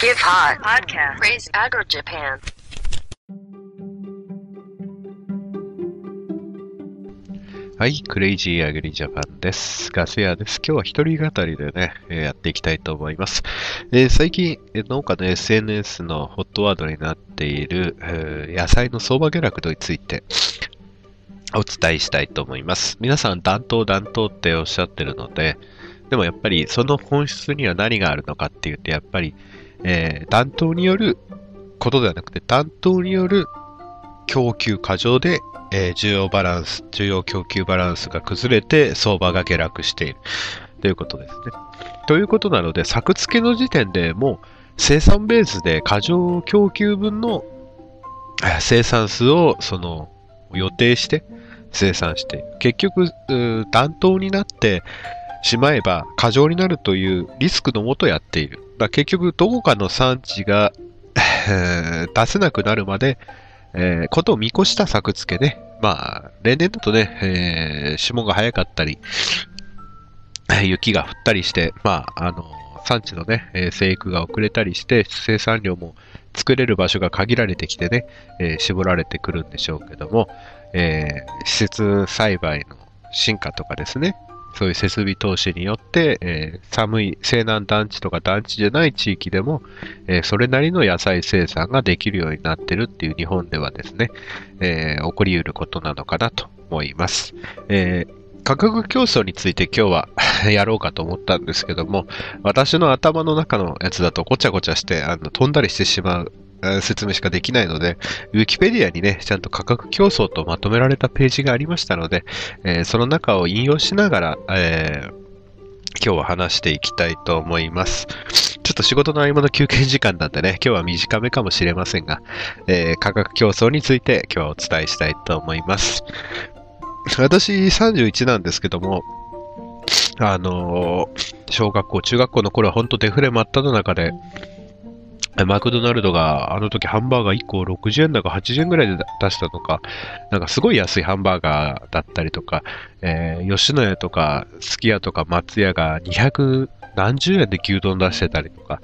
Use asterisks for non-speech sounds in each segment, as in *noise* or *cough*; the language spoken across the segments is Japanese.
Give Hot Podcast Raise Agro Japan はい、クレイジーアグリジャパンです。ガス屋です。今日は一人語りでね、えーやっていきたいと思います。えー最近、農家の SNS のホットワードになっている、えー野菜の相場下落についてお伝えしたいと思います。皆さん、暖冬暖冬っておっしゃってるので、でもやっぱりその本質には何があるのかっていうと、やっぱり、えー暖冬によることではなくて、暖冬による供給過剰でえー、需要バランス、需要供給バランスが崩れて相場が下落しているということですね。ということなので、作付けの時点でもう生産ベースで過剰供給分の生産数をその予定して生産して、結局、暖冬になってしまえば過剰になるというリスクのもとやっている。だ結局、どこかの産地が *laughs* 出せなくなるまでえー、ことを見越した作付けね。まあ、例年だとね、えー、霜が早かったり、雪が降ったりして、まあ、あの、産地のね、え、生育が遅れたりして、生産量も作れる場所が限られてきてね、えー、絞られてくるんでしょうけども、えー、施設栽培の進化とかですね、そういう設備投資によって、えー、寒い西南団地とか団地じゃない地域でも、えー、それなりの野菜生産ができるようになってるっていう日本ではですね、えー、起こり得ることなのかなと思います。え価格競争について今日は *laughs* やろうかと思ったんですけども、私の頭の中のやつだとごちゃごちゃしてあの飛んだりしてしまう説明しかできないので、ウィキペディアにね、ちゃんと価格競争とまとめられたページがありましたので、えー、その中を引用しながら、えー、今日は話していきたいと思います。ちょっと仕事の合間の休憩時間なんでね、今日は短めかもしれませんが、えー、価格競争について今日はお伝えしたいと思います。私31なんですけども、あの、小学校、中学校の頃は本当デフレ真っ只中で、マクドナルドがあの時ハンバーガー1個60円だか80円ぐらいで出したのか、なんかすごい安いハンバーガーだったりとか、えー、吉野家とか、すき家とか松屋が200何十円で牛丼出してたりとか、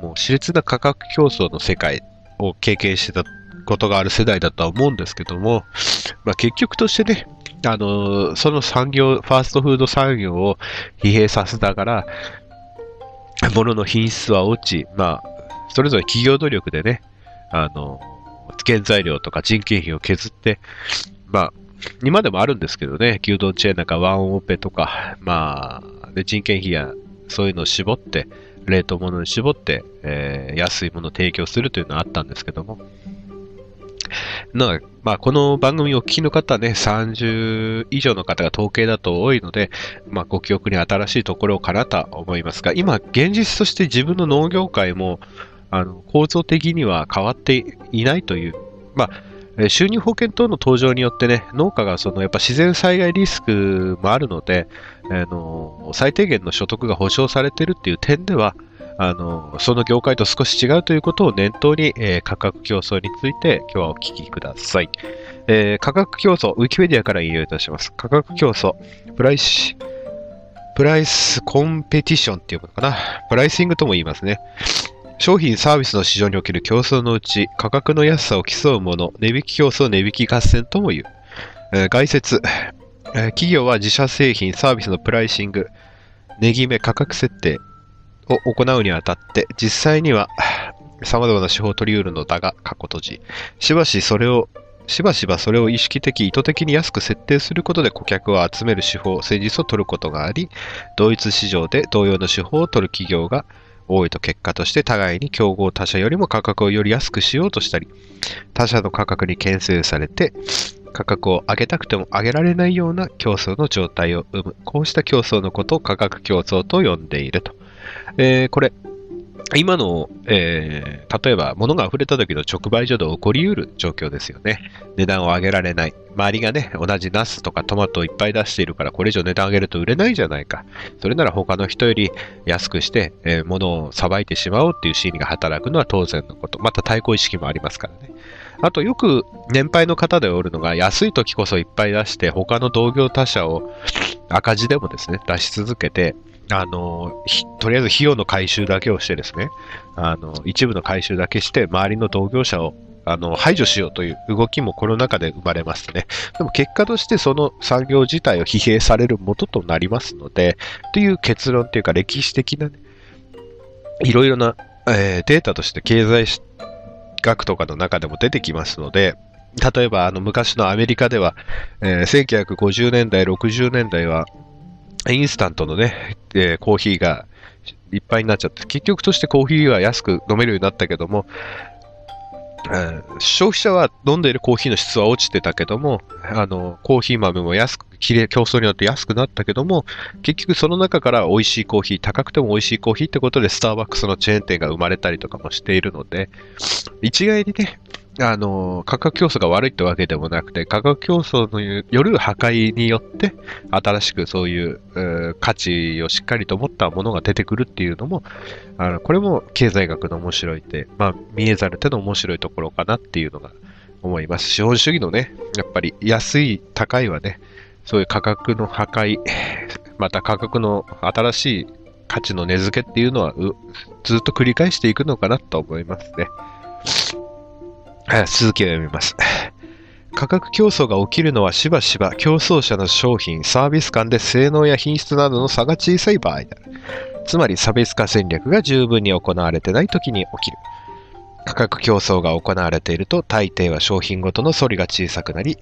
もう熾烈な価格競争の世界を経験してたことがある世代だとは思うんですけども、まあ、結局としてね、あのー、その産業、ファーストフード産業を疲弊させながら、物の品質は落ち、まあ、それぞれ企業努力でね、あの、原材料とか人件費を削って、まあ、今でもあるんですけどね、牛丼チェーンなんかワンオペとか、まあ、で人件費やそういうのを絞って、冷凍物に絞って、えー、安いものを提供するというのはあったんですけども、なまあ、この番組をお聞きの方ね、30以上の方が統計だと多いので、まあ、ご記憶に新しいところかなと思いますが、今、現実として自分の農業界も、あの構造的には変わっていないという、まあ、収入保険等の登場によってね、農家がそのやっぱ自然災害リスクもあるので、あの最低限の所得が保障されているっていう点では、あのその業界と少し違うということを念頭に、えー、価格競争について今日はお聞きください。えー、価格競争、ウィキペディアから引用いたします。価格競争、プライス、プライスコンペティションっていうものかな。プライシングとも言いますね。商品サービスの市場における競争のうち、価格の安さを競うもの、値引き競争、値引き合戦とも言う。えー、概説、えー、企業は自社製品、サービスのプライシング、値決め、価格設定を行うにあたって、実際には様々な手法を取り得るのだが、過去閉じ。しばしそれをしばしばそれを意識的、意図的に安く設定することで顧客を集める手法、戦術を取ることがあり、同一市場で同様の手法を取る企業が多いと結果として互いに競合他社よりも価格をより安くしようとしたり、他社の価格に牽制されて、価格を上げたくても上げられないような競争の状態を生む。こうした競争のことを価格競争と呼んでいると。えー、これ、今の、えー、例えば物が溢れた時の直売所で起こりうる状況ですよね。値段を上げられない。周りがね、同じナスとかトマトをいっぱい出しているから、これ以上値段上げると売れないじゃないか。それなら他の人より安くして、えー、物をさばいてしまおうっていう心理が働くのは当然のこと。また対抗意識もありますからね。あとよく年配の方でおるのが、安い時こそいっぱい出して、他の同業他社を赤字でもですね、出し続けて、あの、とりあえず費用の回収だけをしてですね、あの、一部の回収だけして、周りの同業者をあの排除しようという動きもコロナ禍で生まれますね。でも結果としてその産業自体を疲弊されるもととなりますので、という結論というか歴史的な、ね、いろいろな、えー、データとして経済学とかの中でも出てきますので、例えばあの昔のアメリカでは、えー、1950年代、60年代はインスタントのね、えー、コーヒーがいっぱいになっちゃって、結局としてコーヒーは安く飲めるようになったけども、消費者は飲んでいるコーヒーの質は落ちてたけども、あの、コーヒー豆も安く、きれ競争によって安くなったけども、結局その中から美味しいコーヒー、高くても美味しいコーヒーってことでスターバックスのチェーン店が生まれたりとかもしているので、一概にね、あの、価格競争が悪いってわけでもなくて、価格競争のよる破壊によって、新しくそういう、う価値をしっかりと持ったものが出てくるっていうのも、あのこれも経済学の面白いって、まあ、見えざる手の面白いところかなっていうのが思います。資本主義のね、やっぱり安い、高いはね、そういう価格の破壊、また価格の新しい価値の値付けっていうのはずっと繰り返していくのかなと思いますね。続きを読みます。*laughs* 価格競争が起きるのはしばしば競争者の商品、サービス間で性能や品質などの差が小さい場合だ。つまり差別化戦略が十分に行われてない時に起きる。価格競争が行われていると大抵は商品ごとの反りが小さくなり、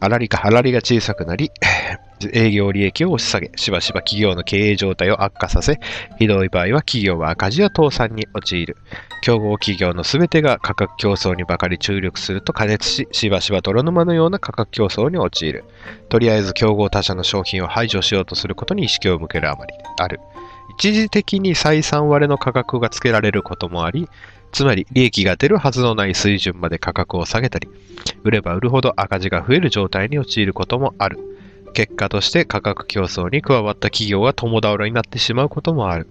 あらりか粗利が小さくなり、*laughs* 営業利益を押し下げ、しばしば企業の経営状態を悪化させ、ひどい場合は企業は赤字や倒産に陥る。競合企業のすべてが価格競争にばかり注力すると加熱し、しばしば泥沼のような価格競争に陥る。とりあえず競合他社の商品を排除しようとすることに意識を向けるあまりある。一時的に採算割れの価格がつけられることもあり、つまり利益が出るはずのない水準まで価格を下げたり、売れば売るほど赤字が増える状態に陥ることもある。結果として価格競争に加わった企業が共倒れになってしまうこともある。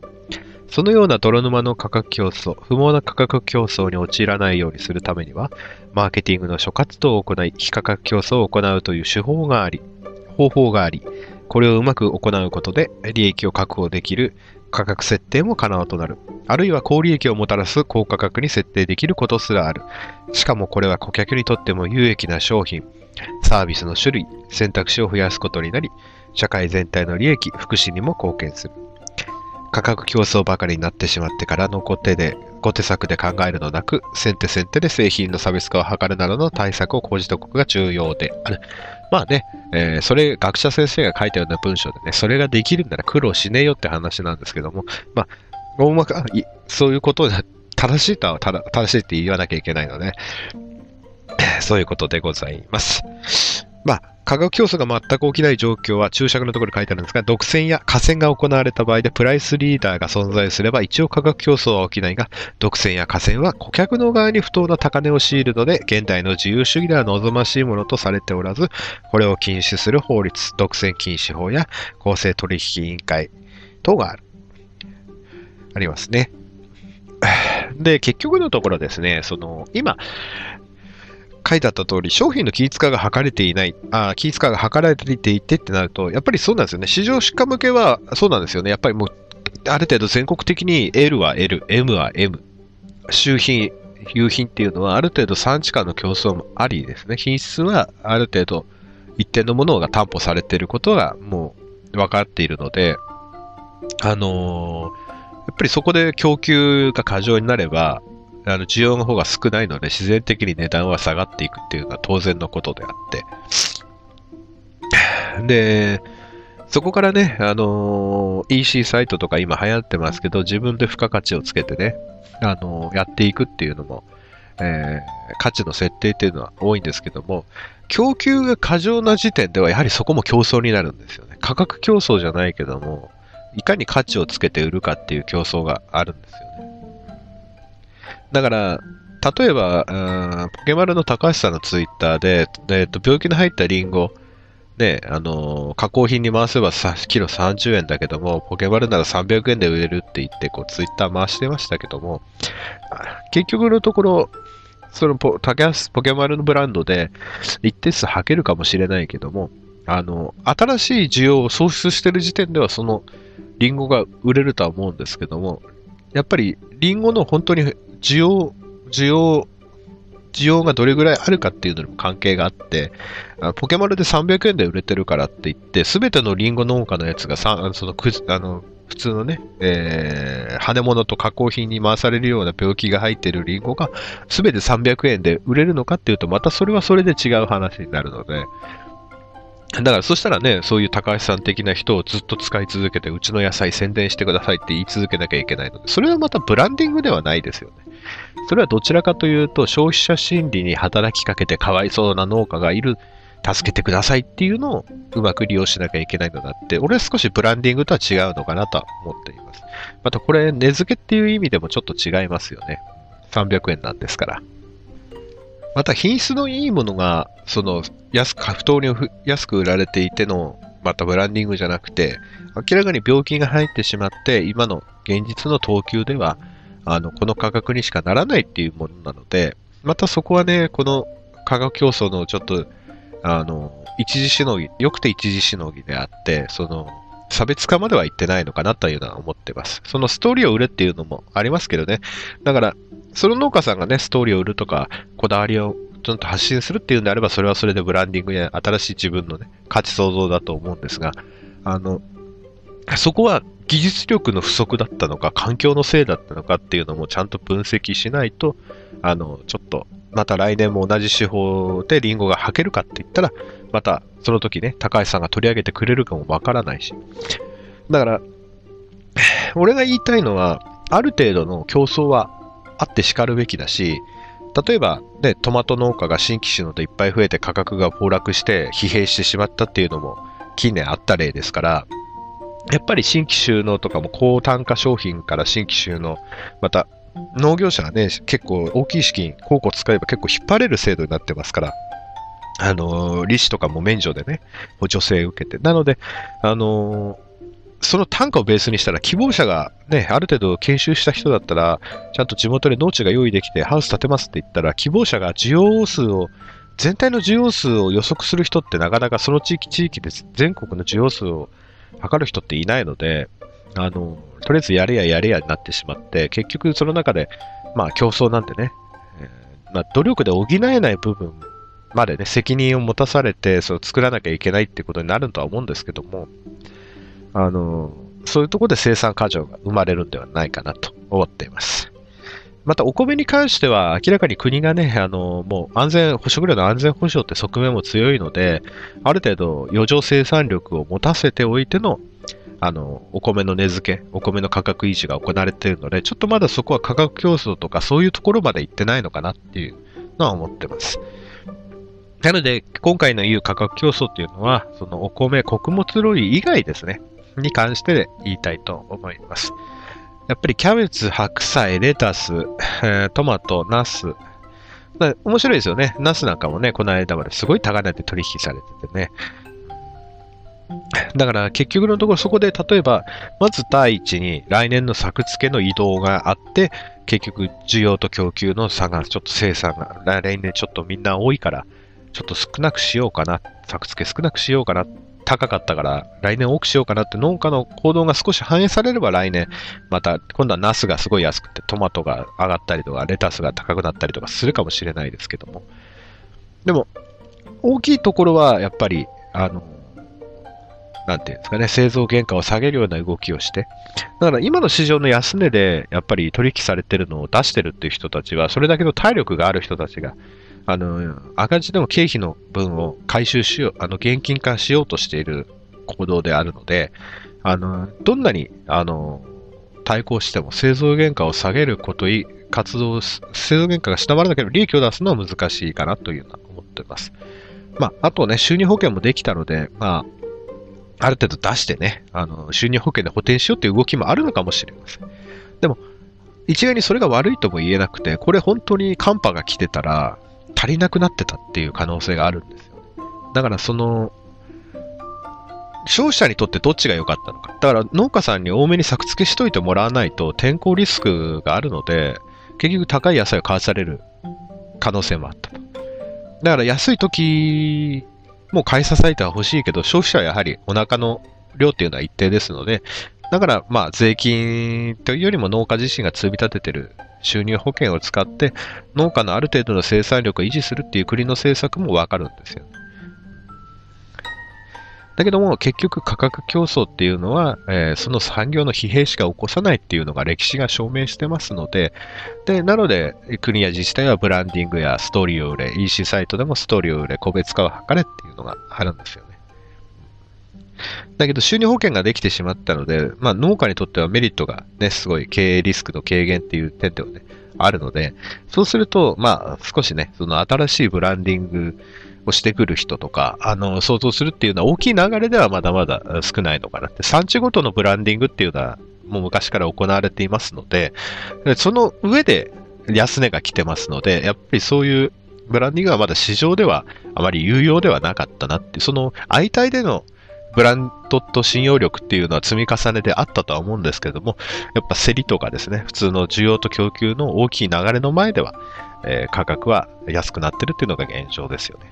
そのような泥沼の価格競争、不毛な価格競争に陥らないようにするためには、マーケティングの諸活動を行い、非価格競争を行うという手法があり、方法があり、これをうまく行うことで利益を確保できる価格設定も可能となる。あるいは高利益をもたらす高価格に設定できることすらある。しかもこれは顧客にとっても有益な商品、サービスの種類、選択肢を増やすことになり、社会全体の利益、福祉にも貢献する。価格競争ばかりになってしまってからの後手で、後手策で考えるのなく、先手先手で製品の差別化を図るなどの対策を講じておくことが重要である。まあね、えー、それ、学者先生が書いたような文章でね、それができるなら苦労しねえよって話なんですけども、まあ、大まか、そういうことじゃ、正しいとは正しいって言わなきゃいけないので、そういうことでございます。まあ、価格競争が全く起きない状況は注釈のところに書いてあるんですが、独占や河川が行われた場合でプライスリーダーが存在すれば一応価格競争は起きないが、独占や河川は顧客の側に不当な高値を強いるので、現代の自由主義では望ましいものとされておらず、これを禁止する法律、独占禁止法や公正取引委員会等がある。ありますね。で、結局のところですね、その、今、書いてあった通り、商品の均一化が図れていない、あ均一化が図られていてってなると、やっぱりそうなんですよね。市場出荷向けはそうなんですよね。やっぱりもう、ある程度全国的に L は L、M は M、周品、夕品っていうのはある程度産地間の競争もありですね。品質はある程度一定のものが担保されていることがもう分かっているので、あのー、やっぱりそこで供給が過剰になれば、あの需要の方が少ないので、自然的に値段は下がっていくっていうのは当然のことであって。で、そこからね、あのー、EC サイトとか今流行ってますけど、自分で付加価値をつけてね、あのー、やっていくっていうのも、えー、価値の設定っていうのは多いんですけども、供給が過剰な時点ではやはりそこも競争になるんですよね。価格競争じゃないけども、いかに価値をつけて売るかっていう競争があるんですよね。だから、例えば、ポケマルの高橋さんのツイッターで、えー、と病気の入ったリンゴ、ね、あのー、加工品に回せばキロ30円だけども、ポケマルなら300円で売れるって言って、こう、ツイッター回してましたけども、結局のところ、そのポ竹橋ポケマルのブランドで一定数履けるかもしれないけども、あの、新しい需要を創出してる時点では、その、リンゴが売れるとは思うんですけども、やっぱりリンゴの本当に需要、需要、需要がどれぐらいあるかっていうのにも関係があって、ポケマルで300円で売れてるからって言って、すべてのリンゴ農家のやつがそのくあの普通のね、えー、羽物と加工品に回されるような病気が入っているリンゴがすべて300円で売れるのかっていうと、またそれはそれで違う話になるので、だからそしたらね、そういう高橋さん的な人をずっと使い続けて、うちの野菜宣伝してくださいって言い続けなきゃいけないので、それはまたブランディングではないですよね。それはどちらかというと、消費者心理に働きかけてかわいそうな農家がいる、助けてくださいっていうのをうまく利用しなきゃいけないのだって、俺は少しブランディングとは違うのかなとは思っています。またこれ、値付けっていう意味でもちょっと違いますよね。300円なんですから。また品質のいいものが、その、安く、不当に安く売られていての、またブランディングじゃなくて、明らかに病気が入ってしまって、今の現実の等級では、あの、この価格にしかならないっていうものなので、またそこはね、この価格競争のちょっと、あの、一時しのぎ、よくて一時しのぎであって、その、差別化までは言ってないのかなというのは思ってます。そのストーリーを売れっていうのもありますけどね。だから、その農家さんがね、ストーリーを売るとか、こだわりをちゃんと発信するっていうんであれば、それはそれでブランディングや新しい自分のね、価値創造だと思うんですが、あの、そこは技術力の不足だったのか、環境のせいだったのかっていうのもちゃんと分析しないと、あの、ちょっと、また来年も同じ手法でリンゴが履けるかって言ったら、またその時ね、高橋さんが取り上げてくれるかもわからないし。だから、俺が言いたいのは、ある程度の競争はあってしかるべきだし、例えば、ね、トマト農家が新規種のといっぱい増えて価格が暴落して疲弊してしまったっていうのも近年あった例ですから、やっぱり新規収納とかも高単価商品から新規収納、また農業者はね、結構大きい資金、高校使えば結構引っ張れる制度になってますから、あの、利子とかも免除でね、補助制受けて。なので、あの、その単価をベースにしたら、希望者がね、ある程度研修した人だったら、ちゃんと地元で農地が用意できて、ハウス建てますって言ったら、希望者が需要数を、全体の需要数を予測する人ってなかなかその地域地域で全国の需要数を測る人っていないので、あの、とりあえずやれややれやになってしまって、結局その中で、まあ競争なんてね、えー、まあ、努力で補えない部分までね、責任を持たされて、その作らなきゃいけないってことになるとは思うんですけども、あの、そういうところで生産過剰が生まれるんではないかなと思っています。また、お米に関しては、明らかに国がね、あの、もう安全、食料の安全保障って側面も強いので、ある程度余剰生産力を持たせておいての、あの、お米の値付け、お米の価格維持が行われているので、ちょっとまだそこは価格競争とかそういうところまで行ってないのかなっていうのは思ってます。なので、今回の言う価格競争っていうのは、そのお米、穀物類以外ですね。に関して言いたいと思います。やっぱりキャベツ、白菜、レタス、トマト、ナス。面白いですよね。ナスなんかもね、この間まですごい高値で取引されててね。だから結局のところそこで例えば、まず第一に来年の作付けの移動があって、結局需要と供給の差がちょっと生産が来年ちょっとみんな多いから、ちょっと少なくしようかな、作付け少なくしようかな高かったから来年多くしようかなって農家の行動が少し反映されれば来年また今度はナスがすごい安くてトマトが上がったりとかレタスが高くなったりとかするかもしれないですけども。でも大きいところはやっぱりあのなんていうんですかね、製造原価を下げるような動きをして、だから今の市場の安値でやっぱり取引されてるのを出してるっていう人たちは、それだけの体力がある人たちがあの、赤字でも経費の分を回収しよう、あの、現金化しようとしている行動であるので、あの、どんなに、あの、対抗しても製造原価を下げることい、活動、製造原価が下回らなければ利益を出すのは難しいかなというのは思っています。まあ、あとね、収入保険もできたので、まあ、ある程度出してね、あの、収入保険で補填しようっていう動きもあるのかもしれません。でも、一概にそれが悪いとも言えなくて、これ本当に寒波が来てたら、足りなくなってたっていう可能性があるんですよ。だからその、消費者にとってどっちが良かったのか。だから農家さんに多めに作付けしといてもらわないと天候リスクがあるので、結局高い野菜を買わされる可能性もあったと。だから安い時も買い支えては欲しいけど、消費者はやはりお腹の量っていうのは一定ですので、だから、まあ、税金というよりも農家自身が積み立ててる収入保険を使って、農家のある程度の生産力を維持するっていう国の政策もわかるんですよ。だけども、結局価格競争っていうのは、えーその産業の疲弊しか起こさないっていうのが歴史が証明してますので、で、なので、国や自治体はブランディングやストーリーを売れ、EC サイトでもストーリーを売れ、個別化を図れっていうのがあるんですよ。だけど、収入保険ができてしまったので、まあ、農家にとってはメリットがね、すごい経営リスクの軽減っていう点ではね、あるので、そうすると、まあ、少しね、その新しいブランディングをしてくる人とか、あの、想像するっていうのは大きい流れではまだまだ少ないのかなって。産地ごとのブランディングっていうのは、もう昔から行われていますので、その上で安値が来てますので、やっぱりそういうブランディングはまだ市場ではあまり有用ではなかったなって、その相対でのブランドと信用力っていうのは積み重ねであったとは思うんですけども、やっぱ競りとかですね、普通の需要と供給の大きい流れの前では、えー価格は安くなってるっていうのが現状ですよね。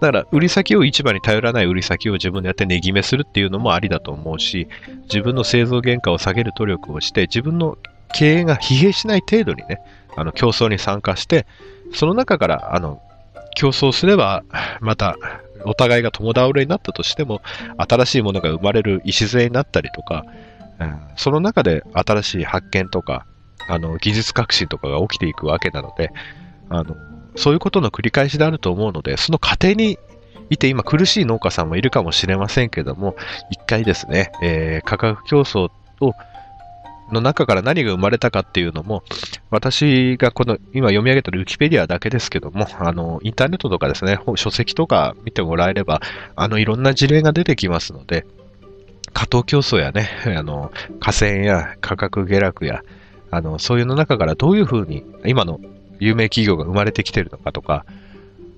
だから、売り先を市場に頼らない売り先を自分でやって値決めするっていうのもありだと思うし、自分の製造原価を下げる努力をして、自分の経営が疲弊しない程度にね、あの競争に参加して、その中からあの競争すれば、またお互いが共倒れになったとしても、新しいものが生まれる礎になったりとか、うんその中で新しい発見とか、あの技術革新とかが起きていくわけなので、あのそういうことの繰り返しであると思うので、その過程にいて今苦しい農家さんもいるかもしれませんけども、一回ですね、えー価格競争をの中から何が生まれたかっていうのも、私がこの今読み上げてるウィキペディアだけですけども、あの、インターネットとかですね、書籍とか見てもらえれば、あの、いろんな事例が出てきますので、過当競争やね、あの、河川や価格下落や、あの、そういうの中からどういうふうに、今の有名企業が生まれてきてるのかとか、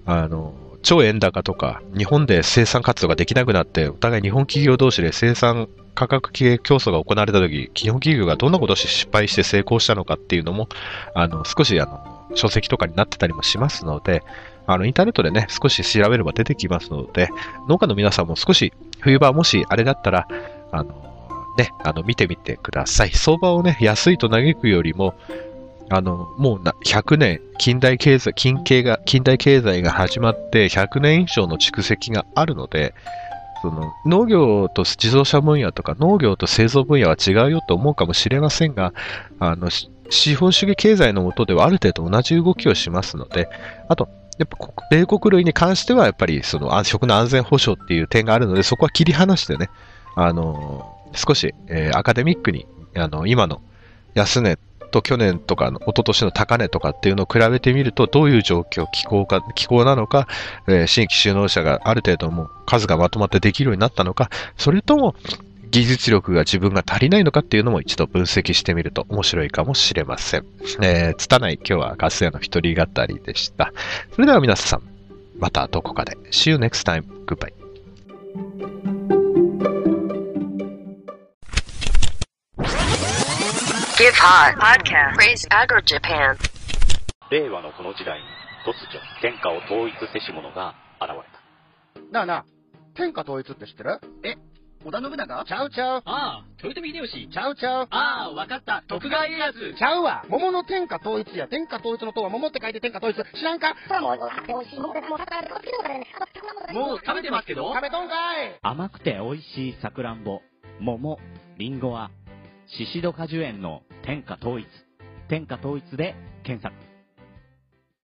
あの、超円高とか、日本で生産活動ができなくなって、お互い日本企業同士で生産価格競争が行われたとき、日本企業がどんなことを失敗して成功したのかっていうのも、あの、少しあの、書籍とかになってたりもしますので、あの、インターネットでね、少し調べれば出てきますので、農家の皆さんも少し、冬場もしあれだったら、あの、ね、あの、見てみてください。相場をね、安いと嘆くよりも、あの、もうな100年、近代経済、近経が、近代経済が始まって100年以上の蓄積があるので、その農業と自動車分野とか農業と製造分野は違うよと思うかもしれませんが、あの、資本主義経済の下ではある程度同じ動きをしますので、あと、やっぱ米国類に関してはやっぱりその食の安全保障っていう点があるので、そこは切り離してね、あの、少し、えーアカデミックに、あの、今の安値と去年とかの、一昨年の高値とかっていうのを比べてみると、どういう状況、気候か、気候なのか、えー新規就農者がある程度もう数がまとまってできるようになったのか、それとも技術力が自分が足りないのかっていうのも一度分析してみると面白いかもしれません。えー、つたない今日はガス屋の一人語りでした。それでは皆さん、またどこかで。See you next time. Goodbye. Give Hot Podcast. Praise Agro Japan. 令和のこの時代に突如天下を統一せし者が現れた。なあなあ、天下統一って知ってる？え、織田信長？ちゃうちゃう。ああ、豊臣秀吉。ちゃうちゃう。ああ、わかった。徳川家康。ちゃうわ。桃の天下統一や。天下統一の塔は桃って書いて天下統一。知らんか？もう食べてますけど食べとんかい甘くて美味しいさくらんぼ、桃、りんごは、シシド果樹園の天下統一。天下統一で検索。